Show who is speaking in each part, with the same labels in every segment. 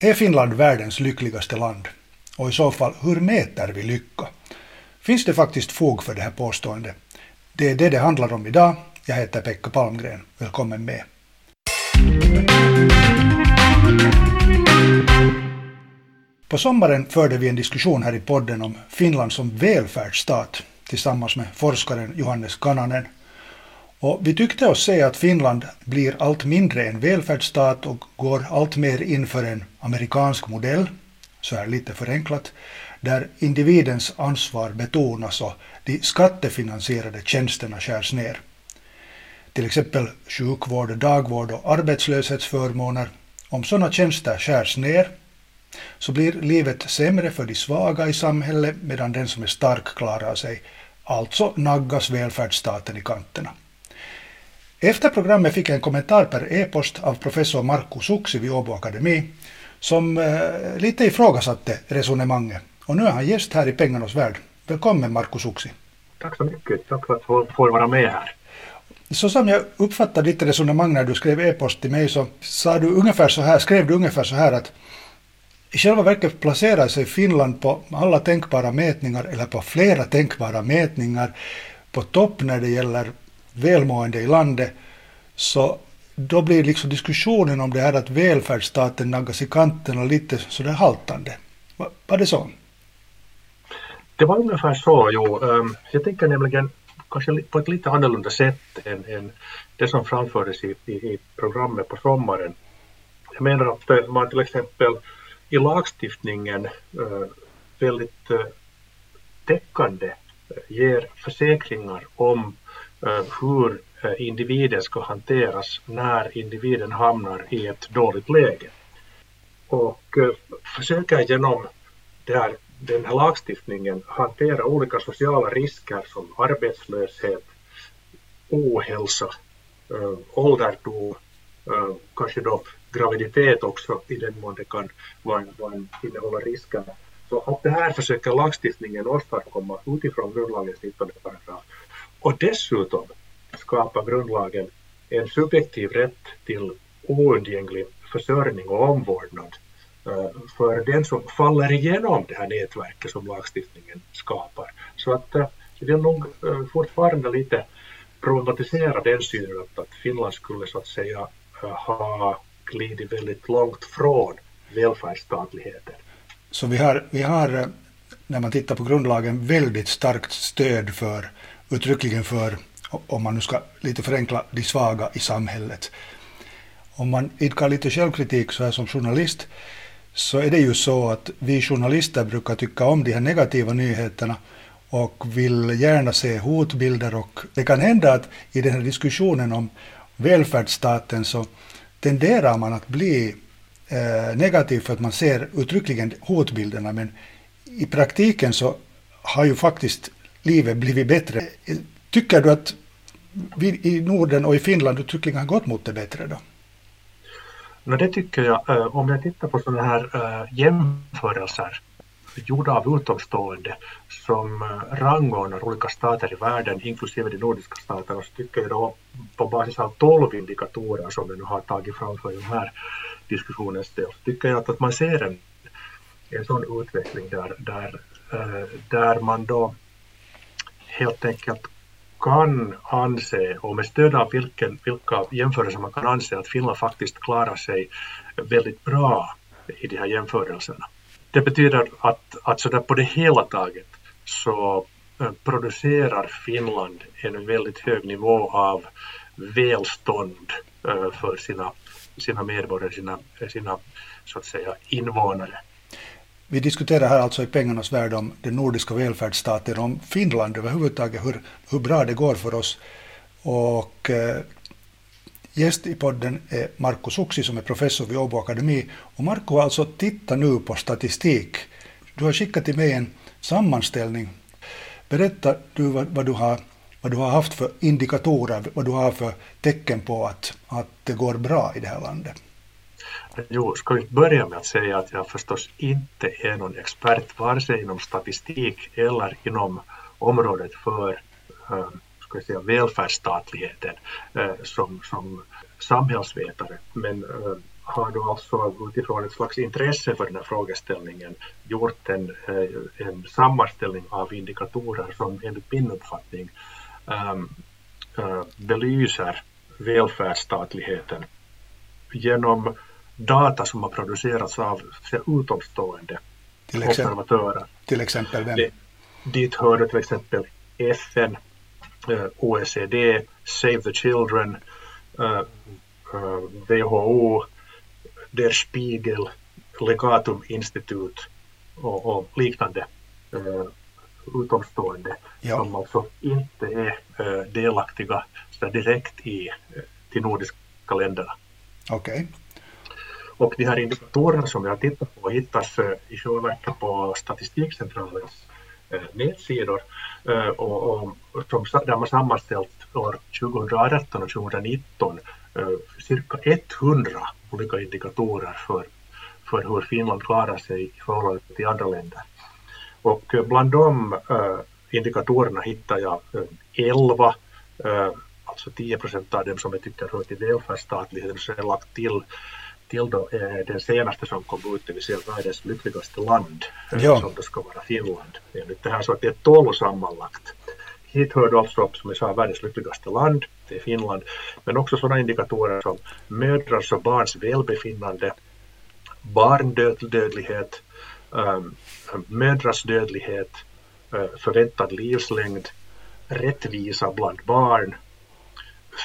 Speaker 1: Är Finland världens lyckligaste land? Och i så fall, hur mäter vi lycka? Finns det faktiskt fog för det här påståendet? Det är det det handlar om idag. Jag heter Pekka Palmgren. Välkommen med. På sommaren förde vi en diskussion här i podden om Finland som välfärdsstat tillsammans med forskaren Johannes Kananen. Och vi tyckte oss se att Finland blir allt mindre en välfärdsstat och går allt mer in för en amerikansk modell, så här lite förenklat, där individens ansvar betonas och de skattefinansierade tjänsterna skärs ner. Till exempel sjukvård, dagvård och arbetslöshetsförmåner. Om sådana tjänster skärs ner så blir livet sämre för de svaga i samhället medan den som är stark klarar sig. Alltså naggas välfärdsstaten i kanterna. Efter programmet fick jag en kommentar per e-post av professor Markku Suksi vid Åbo Akademi som eh, lite ifrågasatte resonemanget. Och nu är han gäst här i Pengarnas värld. Välkommen Markku Suksi.
Speaker 2: Tack så mycket. Tack för att få, få vara med här.
Speaker 1: Så som jag uppfattade ditt resonemang när du skrev e-post till mig så sa du ungefär så här, skrev du ungefär så här att i själva verket placerar sig Finland på alla tänkbara mätningar eller på flera tänkbara mätningar på topp när det gäller välmående i landet. Så då blir liksom diskussionen om det här att välfärdsstaten naggas i kanten lite sådär haltande. Var, var det så?
Speaker 2: Det var ungefär så, jo. Ehm, jag tänker nämligen kanske på ett lite annorlunda sätt än, än det som framfördes i, i, i programmet på sommaren. Jag menar att eh, man till exempel i lagstiftningen eh, väldigt eh, täckande ger försäkringar om Eh, hur eh, individen ska hanteras när individen hamnar i ett dåligt läge. Och eh, försöker genom där, den här lagstiftningen hantera olika sociala risker som arbetslöshet, ohälsa, ålderdom, kanske då graviditet också i den mån det kan vara, vara, innehålla risker. Så att det här försöker lagstiftningen åstadkomma utifrån grundlagens 19 paragraf. Och dessutom skapar grundlagen en subjektiv rätt till oundgänglig försörjning och omvårdnad eh, för den som faller igenom det här nätverket som lagstiftningen skapar. Så att eh, jag vill nog eh, fortfarande lite problematisera den synen att, att Finland skulle så att säga ha glidit väldigt långt från välfärdsstatligheten.
Speaker 1: Så vi har, vi har, när man tittar på grundlagen, väldigt starkt stöd för, uttryckligen för, om man nu ska lite förenkla, de svaga i samhället. Om man idkar lite självkritik så här som journalist, så är det ju så att vi journalister brukar tycka om de här negativa nyheterna och vill gärna se hotbilder och det kan hända att i den här diskussionen om välfärdsstaten så tenderar man att bli eh, negativ för att man ser uttryckligen hotbilderna men i praktiken så har ju faktiskt livet blivit bättre. Tycker du att vi i Norden och i Finland uttryckligen har gått mot det bättre då?
Speaker 2: No, det tycker jag. Eh, om jag tittar på sådana här eh, jämförelser gjorda av utomstående som eh, rangordnar olika stater i världen, inklusive de nordiska staterna, så tycker jag då på basis av tolv indikatorer som vi nu har tagit fram för den här diskussionens del, så tycker jag att, man ser en, en sån utveckling där, där, där man då helt enkelt kan anse, och med stöd av vilken, vilka jämförelser man kan anse att Finland faktiskt klarar sig väldigt bra i de här jämförelserna. Det betyder att, att så där på det hela taget så eh, producerar Finland en väldigt hög nivå av välstånd eh, för sina, sina medborgare, sina, sina så att säga invånare.
Speaker 1: Vi diskuterar här alltså i pengarnas värld om den nordiska välfärdsstaten, om Finland överhuvudtaget, hur, hur bra det går för oss. Och eh, gäst i podden är Marko Suksi som är professor vid Åbo Akademi. Och Marko har alltså tittat nu på statistik. Du har skickat till mig en sammanställning. Berätta du vad, vad, du har, vad du har haft för indikatorer, vad du har för tecken på att, att det går bra i det här landet.
Speaker 2: Jo, ska vi börja med att säga att jag förstås inte är någon expert vare sig inom statistik eller inom området för eh, ska jag säga, välfärdsstatligheten eh, som, som samhällsvetare. Men eh, har då alltså utifrån ett slags intresse för den här frågeställningen gjort en, en sammanställning av indikatorer som enligt min uppfattning ehm, belyser välfärdsstatligheten genom data som har producerats av utomstående till exempel, observatörer.
Speaker 1: Till exempel vem?
Speaker 2: dit hörde till exempel FN, uh, OECD, Save the Children, uh, WHO, Der Spiegel, Legatum Institut och, och liknande utomstående ja. som alltså inte är delaktiga så direkt i de nordiska länderna.
Speaker 1: Okej. Okay.
Speaker 2: Och de här indikatorerna som vi har tittat på hittas eh, i själva verket på Statistikcentralens eh, nätsidor eh, och, och, som, där man sammanställt år 2018 och 2019 cirka 100 olika indikatorer för, för hur Finland klarar sig i förhållande till andra länder. Och bland de indikatorerna hittar jag äh, 11, alltså 10 procent av dem som jag tycker hör till välfärdsstatligheten, så jag lagt till till då, eh, den senaste som kom ut, det vill säga världens lyckligaste land, ja. som det ska vara Finland. Enligt det här så att det är 12 sammanlagt. Hit hör alltså, som jag sa, världens lyckligaste land, det är Finland, men också sådana indikatorer som mödrars och barns välbefinnande, barndödlighet, um, mödrars dödlighet, uh, förväntad livslängd, rättvisa bland barn,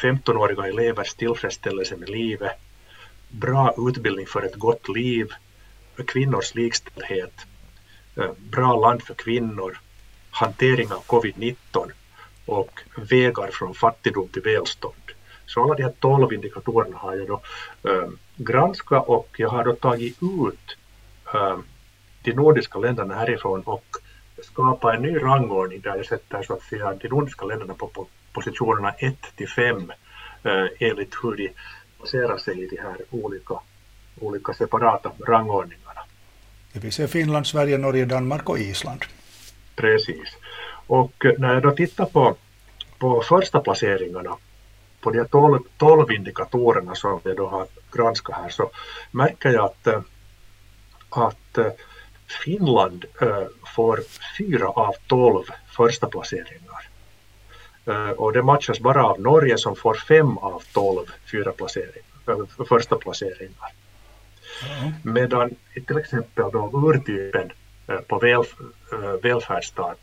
Speaker 2: 15-åriga elevers tillfredsställelse med livet, bra utbildning för ett gott liv, kvinnors likställdhet, eh, bra land för kvinnor, hantering av covid-19 och vägar från fattigdom till välstånd. Så alla de här tolv indikatorerna har jag då äh, granskat och jag har då tagit ut äh, de nordiska länderna härifrån och skapat en ny rangordning där jag sätter så att säga de nordiska länderna på, på positionerna 1 till 5 äh, enligt hur de placerar sig i de här olika, olika separata rangordningarna.
Speaker 1: Det vill säga Finland, Sverige, Norge, Danmark och Island.
Speaker 2: Precis. Och när jag då tittar på, på första placeringarna på de 12, 12 indikatorerna som jag då har granskat här så märker jag att, att Finland får fyra av 12 första placeringar. Och det matchas bara av Norge som får fem av 12 fyra placeringar, första placeringar. Mm. Medan till exempel då urtypen på väl, välfärdsstat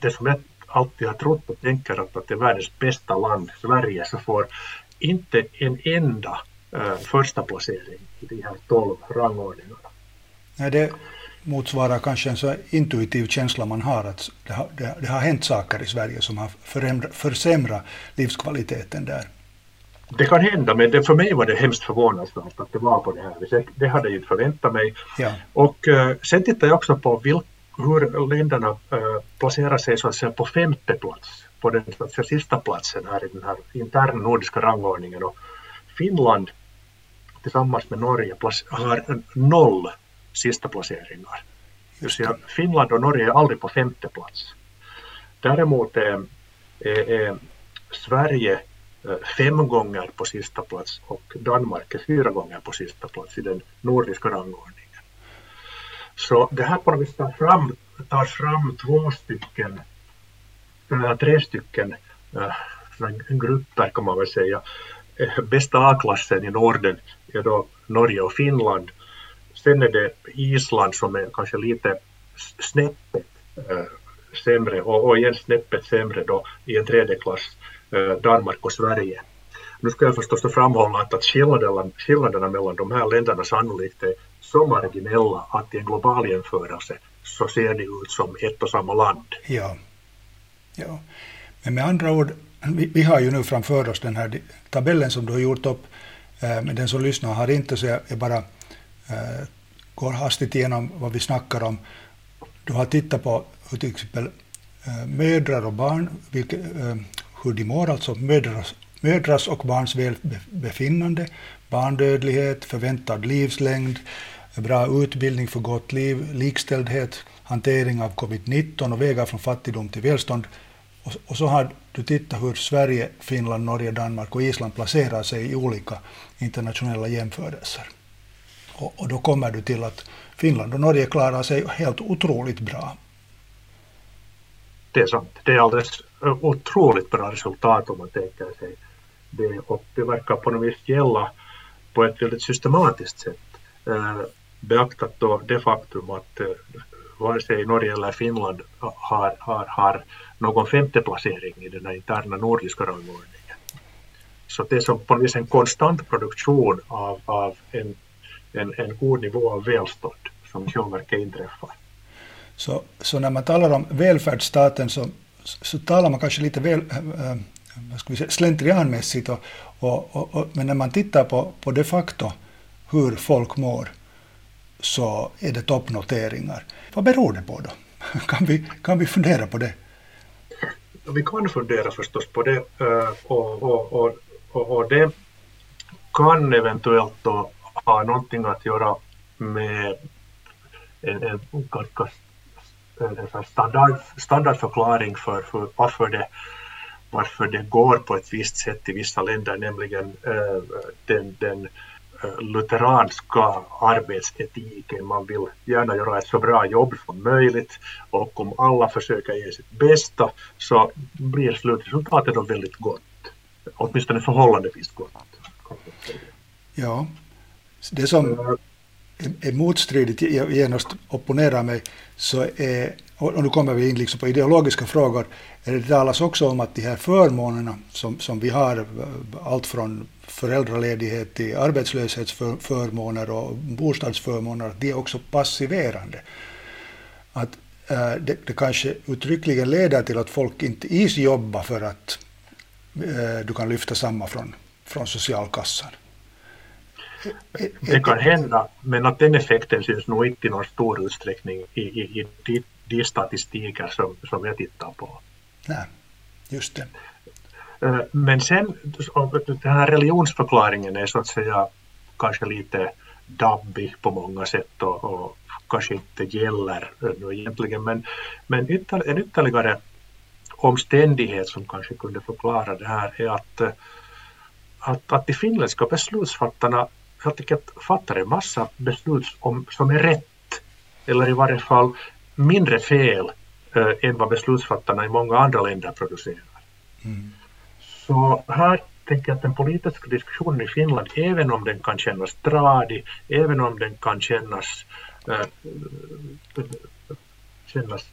Speaker 2: det som jag alltid har trott och tänker att, att det är världens bästa land, Sverige, så får inte en enda första placering i de här tolv rangordningarna.
Speaker 1: Nej, det motsvarar kanske en så intuitiv känsla man har att det har, det, det har hänt saker i Sverige som har försämrat livskvaliteten där.
Speaker 2: Det kan hända, men det, för mig var det hemskt förvånansvärt att det var på det här viset. Det hade jag inte förväntat mig. Ja. Och äh, sen tittar jag också på vilka hur länderna äh, placerar sig så att säga på femte plats, på den så att säga, sista platsen här i den här interna nordiska rangordningen. Och Finland tillsammans med Norge har noll sista placeringar. Just ja, Finland och Norge är aldrig på femte plats. Däremot är, är, är Sverige fem gånger på sista plats och Danmark är fyra gånger på sista plats i den nordiska rangordningen. Så det här på något vis tar fram, tar fram två stycken, äh, tre stycken äh, grupper kan man väl säga. Bästa A-klassen i Norden är då Norge och Finland. Sen är det Island som är kanske lite snäppet äh, sämre och, och igen snäppet sämre då i en tredje klass äh, Danmark och Sverige. Nu ska jag förstås framhålla att, att skillnaderna, skillnaderna mellan de här länderna sannolikt är så marginella att i en global jämförelse så ser det ut som ett och samma land.
Speaker 1: Ja. ja. Men med andra ord, vi, vi har ju nu framför oss den här tabellen som du har gjort upp, eh, men den som lyssnar har inte så jag bara eh, går hastigt igenom vad vi snackar om. Du har tittat på hur till exempel eh, mödrar och barn, vilka, eh, hur de mår, alltså mödras, mödrars och barns välbefinnande, barndödlighet, förväntad livslängd, bra utbildning för gott liv, likställdhet, hantering av covid-19 och vägar från fattigdom till välstånd. Och, och, så har du tittat hur Sverige, Finland, Norge, Danmark och Island placerar sig i olika internationella jämförelser. Och, och då kommer du till att Finland och Norge klarar sig helt otroligt bra.
Speaker 2: Det är sant. Det är alldeles otroligt bra resultat om man tänker sig det. Och det verkar på något vis gälla på ett väldigt systematiskt sätt. Beaktat då det faktum att vare sig Norge eller Finland har, har, har någon femte placering i den här interna nordiska rangordningen. Så det är som på något vis en konstant produktion av, av en, en, en god nivå av välstånd som verket inträffar.
Speaker 1: Så, så när man talar om välfärdsstaten så, så talar man kanske lite väl, äh, ska vi säga, slentrianmässigt, och, och, och, och, men när man tittar på, på de facto hur folk mår så är det toppnoteringar. Vad beror det på då? Kan vi, kan vi fundera på det?
Speaker 2: Vi kan fundera förstås på det eh, och, och, och, och det kan eventuellt då ha någonting att göra med en, en en, en standard, standardförklaring för, för varför, det, varför det går på ett visst sätt i vissa länder, nämligen äh, den, den eh, lutheranska arbetsetiken. Man vill gärna göra ett så bra jobb som möjligt och om alla försöker ge sitt bästa så blir slutresultatet då väldigt gott. Åtminstone förhållandevis gott.
Speaker 1: Ja, det som är motstridigt, jag genast opponerar mig, så är, och nu kommer vi in liksom på ideologiska frågor, det talas också om att de här förmånerna som, som vi har, allt från föräldraledighet till arbetslöshetsförmåner och bostadsförmåner, de är också passiverande. Att äh, det, det kanske uttryckligen leder till att folk inte is jobbar för att äh, du kan lyfta samma från, från socialkassan.
Speaker 2: Det kan hända, men att den effekten syns nog inte i någon stor utsträckning i, i, i de, de statistiker som, som jag tittar på.
Speaker 1: Nej, just det.
Speaker 2: Eh, men sen, den här religionsförklaringen är så att säga kanske lite dabbig på många sätt och, och kanske inte gäller egentligen. Men, men ytter, en ytterligare omständighet som kanske kunde förklara det här är att, att, att de finländska beslutsfattarna helt fattar en massa beslut om, som är rätt, eller i varje fall mindre fel äh, än vad beslutsfattarna i många andra länder producerar. Mm. Så här tänker jag att den politiska diskussionen i Finland, även om den kan kännas tradig, även om den kan kännas, äh, kännas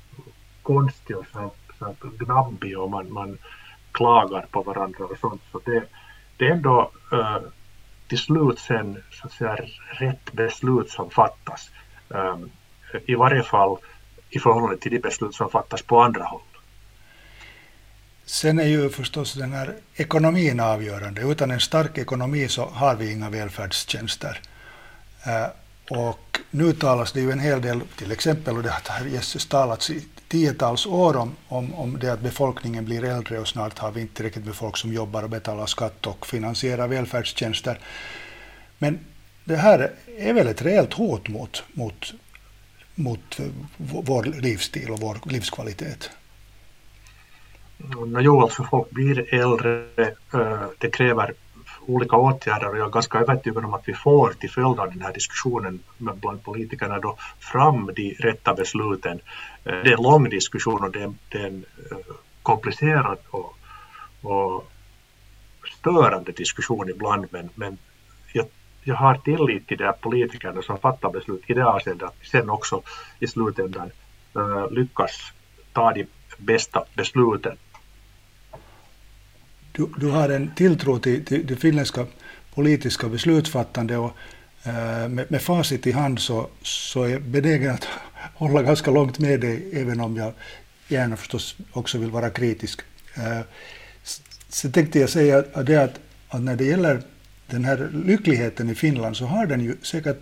Speaker 2: konstig och så, så gnabbig och man, man klagar på varandra och sånt, så det, det är ändå äh, till slut sen så att säga, rätt beslut som fattas. Um, I varje fall i förhållande till de beslut som fattas på andra håll.
Speaker 1: Sen är ju förstås den här ekonomin avgörande. Utan en stark ekonomi så har vi inga välfärdstjänster. Uh, och nu talas det ju en hel del, till exempel, och det har Jesus talats i tiotals år om, om, om det att befolkningen blir äldre och snart har vi inte tillräckligt med folk som jobbar och betalar skatt och finansierar välfärdstjänster. Men det här är väl ett reellt hot mot, mot, mot vår livsstil och vår livskvalitet?
Speaker 2: Jo, alltså folk blir äldre. Eh, det kräver olika åtgärder och jag är ganska övertygad om att vi får till följd av den här diskussionen bland politikerna då fram de rätta besluten. Eh, det är en lång diskussion och det är, det är en eh, komplicerad och, och störande diskussion ibland men, men jag, jag har tillit till de politikerna som fattar beslut i det avseendet att sen också i slutändan uh, lyckas ta de bästa besluten
Speaker 1: du, du har en tilltro till, till det finländska politiska beslutsfattande och eh, med, med facit i hand så, så är jag benägen att hålla ganska långt med dig, även om jag gärna förstås också vill vara kritisk. Eh, tänkte jag säga det att, att när det gäller den här lyckligheten i Finland så har den ju säkert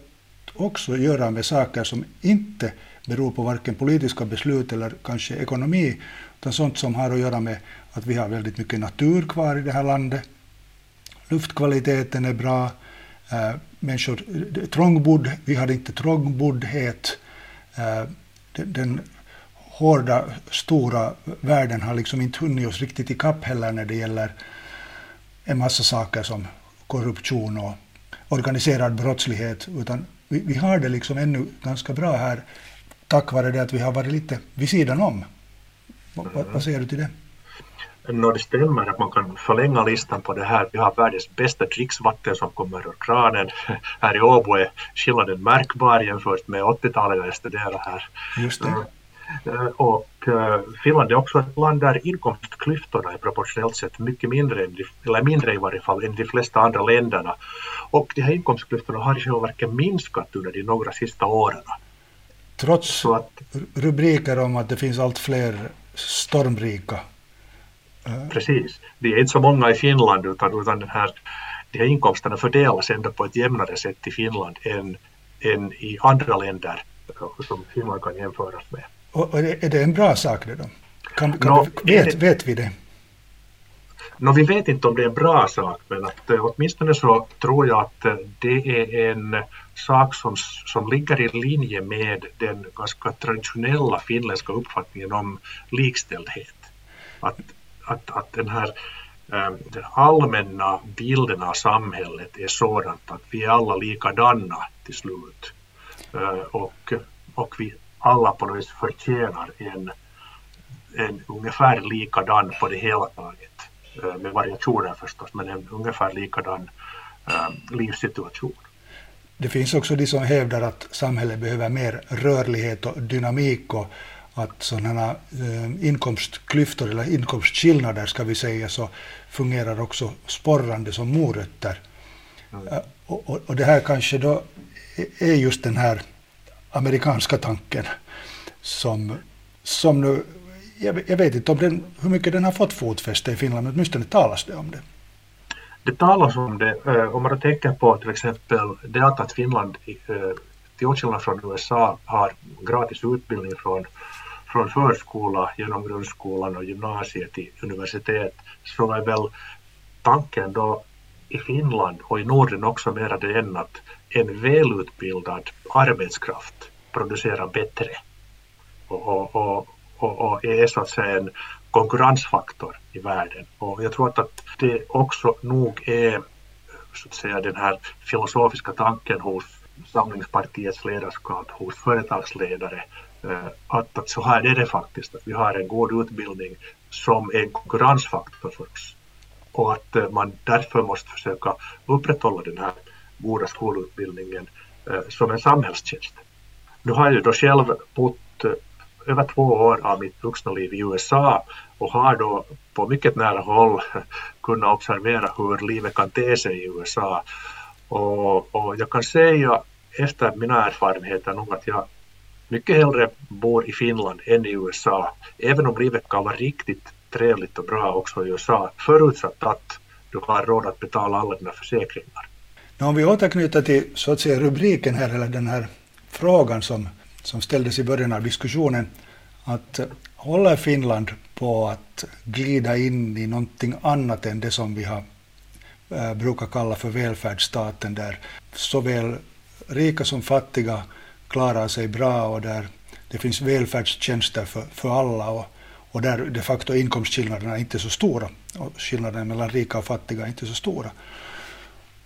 Speaker 1: också att göra med saker som inte beror på varken politiska beslut eller kanske ekonomi, utan sånt som har att göra med att vi har väldigt mycket natur kvar i det här landet. Luftkvaliteten är bra. Äh, människor, eh, trångbodd, vi har inte trångboddhet. Äh, den, den hårda, stora världen har liksom inte hunnit oss riktigt i kapp heller när det gäller en massa saker som korruption och, organiserad brottslighet, utan vi, vi har det liksom ännu ganska bra här tack vare det att vi har varit lite vid sidan om. Vad, vad säger du till det?
Speaker 2: No, det stämmer att man kan förlänga listan på det här. Vi har världens bästa dricksvatten som kommer ur kranen. Här i Åbo är skillnaden märkbar jämfört med 80-talet när jag studerade här.
Speaker 1: Just det.
Speaker 2: Uh, och uh, Finland är också ett land där inkomstklyftorna är proportionellt sett mycket mindre, eller mindre i varje fall, än de flesta andra länderna. Och de här inkomstklyftorna har i själva verket minskat under de några sista åren.
Speaker 1: Trots att, rubriker om att det finns allt fler stormrika
Speaker 2: Precis. Det är inte så många i Finland utan, utan den här, de här inkomsterna fördelas ändå på ett jämnare sätt i Finland än, än i andra länder som Finland kan jämföras med.
Speaker 1: Och är det en bra sak det då? Kan, kan no, vi, vet, det, vet vi det?
Speaker 2: No, vi vet inte om det är en bra sak, men att, eh, åtminstone så tror jag att eh, det är en sak som, som ligger i linje med den ganska traditionella finländska uppfattningen om likställdhet. Att att, att den här eh, den allmänna bilden av samhället är sådant att vi är alla likadana till slut. Och, och vi alla på något vis förtjänar en, en ungefär likadan på det hela taget. Eh, med variationer förstås, men en ungefär likadan ehm, livssituation.
Speaker 1: Det finns också de som hävdar att samhället behöver mer rörlighet och dynamik och att sådana eh, inkomstklyftor eller inkomstskillnader ska vi säga så fungerar också sporrande som morötter. Mm. Eh, och, och, och, det här kanske då är just den här amerikanska tanken som, som nu, jag, jag vet inte om den, hur mycket den har fått fotfäste i Finland, men åtminstone talas det om det.
Speaker 2: Det talas om det, eh, om man tänker på till exempel det att Finland eh, till åtskillnad från USA har gratis utbildning från från förskola genom grundskolan och gymnasiet till universitet så är väl tanken då i Finland och i Norden också mera det än att en välutbildad arbetskraft producerar bättre och, och, och, och, är så att säga en konkurrensfaktor i världen. Och jag tror att det också nog är så att säga den här filosofiska tanken hos Samlingspartiets ledarskap, hos företagsledare eh, att, att så här är det faktiskt, att vi har en god utbildning som en konkurrensfaktor för oss. Och att eh, man därför måste försöka upprätthålla den här goda skolutbildningen eh, som en samhällstjänst. Nu har jag ju då själv bott över två år av mitt vuxna liv i USA och har då på mycket nära håll kunnat observera hur livet kan te sig i USA. Och, och jag kan säga efter mina erfarenheter nog att jag mycket hellre bor i Finland än i USA, även om livet kan vara riktigt trevligt och bra också i USA, förutsatt att du har råd att betala alla dina försäkringar.
Speaker 1: om vi återknyter till så att säga rubriken här, eller den här frågan som, som ställdes i början av diskussionen, att håller Finland på att glida in i någonting annat än det som vi har, äh, brukar kalla för välfärdsstaten, där såväl rika som fattiga klarar sig bra och där det finns välfärdstjänster för, för alla och, och där de facto inkomstskillnaderna är inte är så stora och skillnaderna mellan rika och fattiga är inte så stora.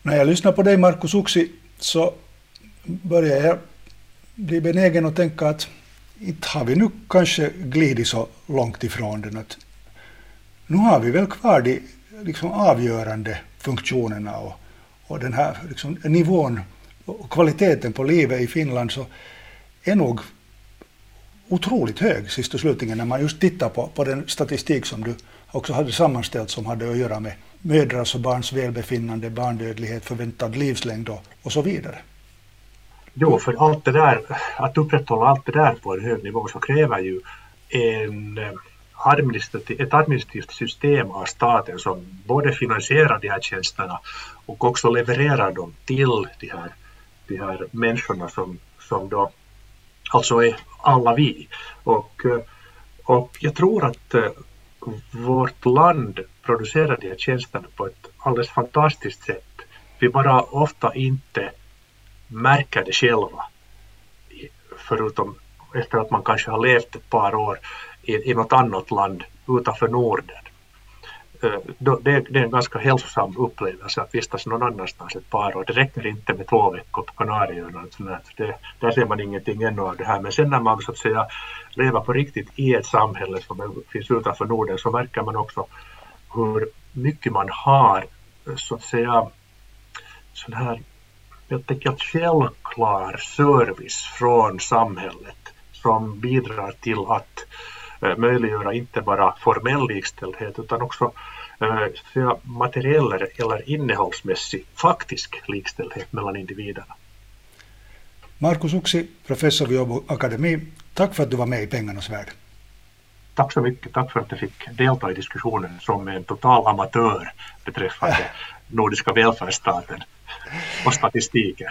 Speaker 1: När jag lyssnar på dig Markus Uksi så börjar jag blir benägen att tänka att inte har vi nu kanske glidit så långt ifrån den att nu har vi väl kvar de liksom avgörande funktionerna och, och den här liksom, nivån och kvaliteten på livet i Finland så är nog otroligt hög sist och slutligen när man just tittar på, på den statistik som du också hade sammanställt som hade att göra med mödrars och barns välbefinnande, barndödlighet, förväntad livslängd och, och så vidare.
Speaker 2: Jo, för allt det där, att upprätthålla allt det där på en hög nivå så kräver ju en eh, administrativ, ett administrativt system av staten som både finansierar de här tjänsterna och också levererar dem till de här de här människorna som, som då alltså är alla vi. Och, eh, och jag tror att eh, vårt land producerar de här tjänsterna på ett alldeles fantastiskt sätt. Vi bara ofta inte märker det själva. Förutom efter att man kanske har levt ett par år i, i något annat land utanför Norden. Eh, det, är en ganska hälsosam upplevelse att vistas någon annanstans ett par år. Det räcker inte med två veckor på Kanarieöarna. Där ser man ingenting ännu av det här. Men sen när man så att säga lever på riktigt i ett samhälle som finns utanför Norden så märker man också hur mycket man har så att säga sån här jag tänker att självklar service från samhället som bidrar till att eh, möjliggöra inte bara formell likställdhet utan också eh, materiell eller innehållsmässig faktisk likställdhet mellan individerna.
Speaker 1: Markus Uksi, professor vid Åbo Akademi, tack för att du var med i Pengarnas värld.
Speaker 2: Tack så mycket, tack för att jag fick delta i diskussionen som en total amatör beträffande nordiska välfärdsstaten och statistiker.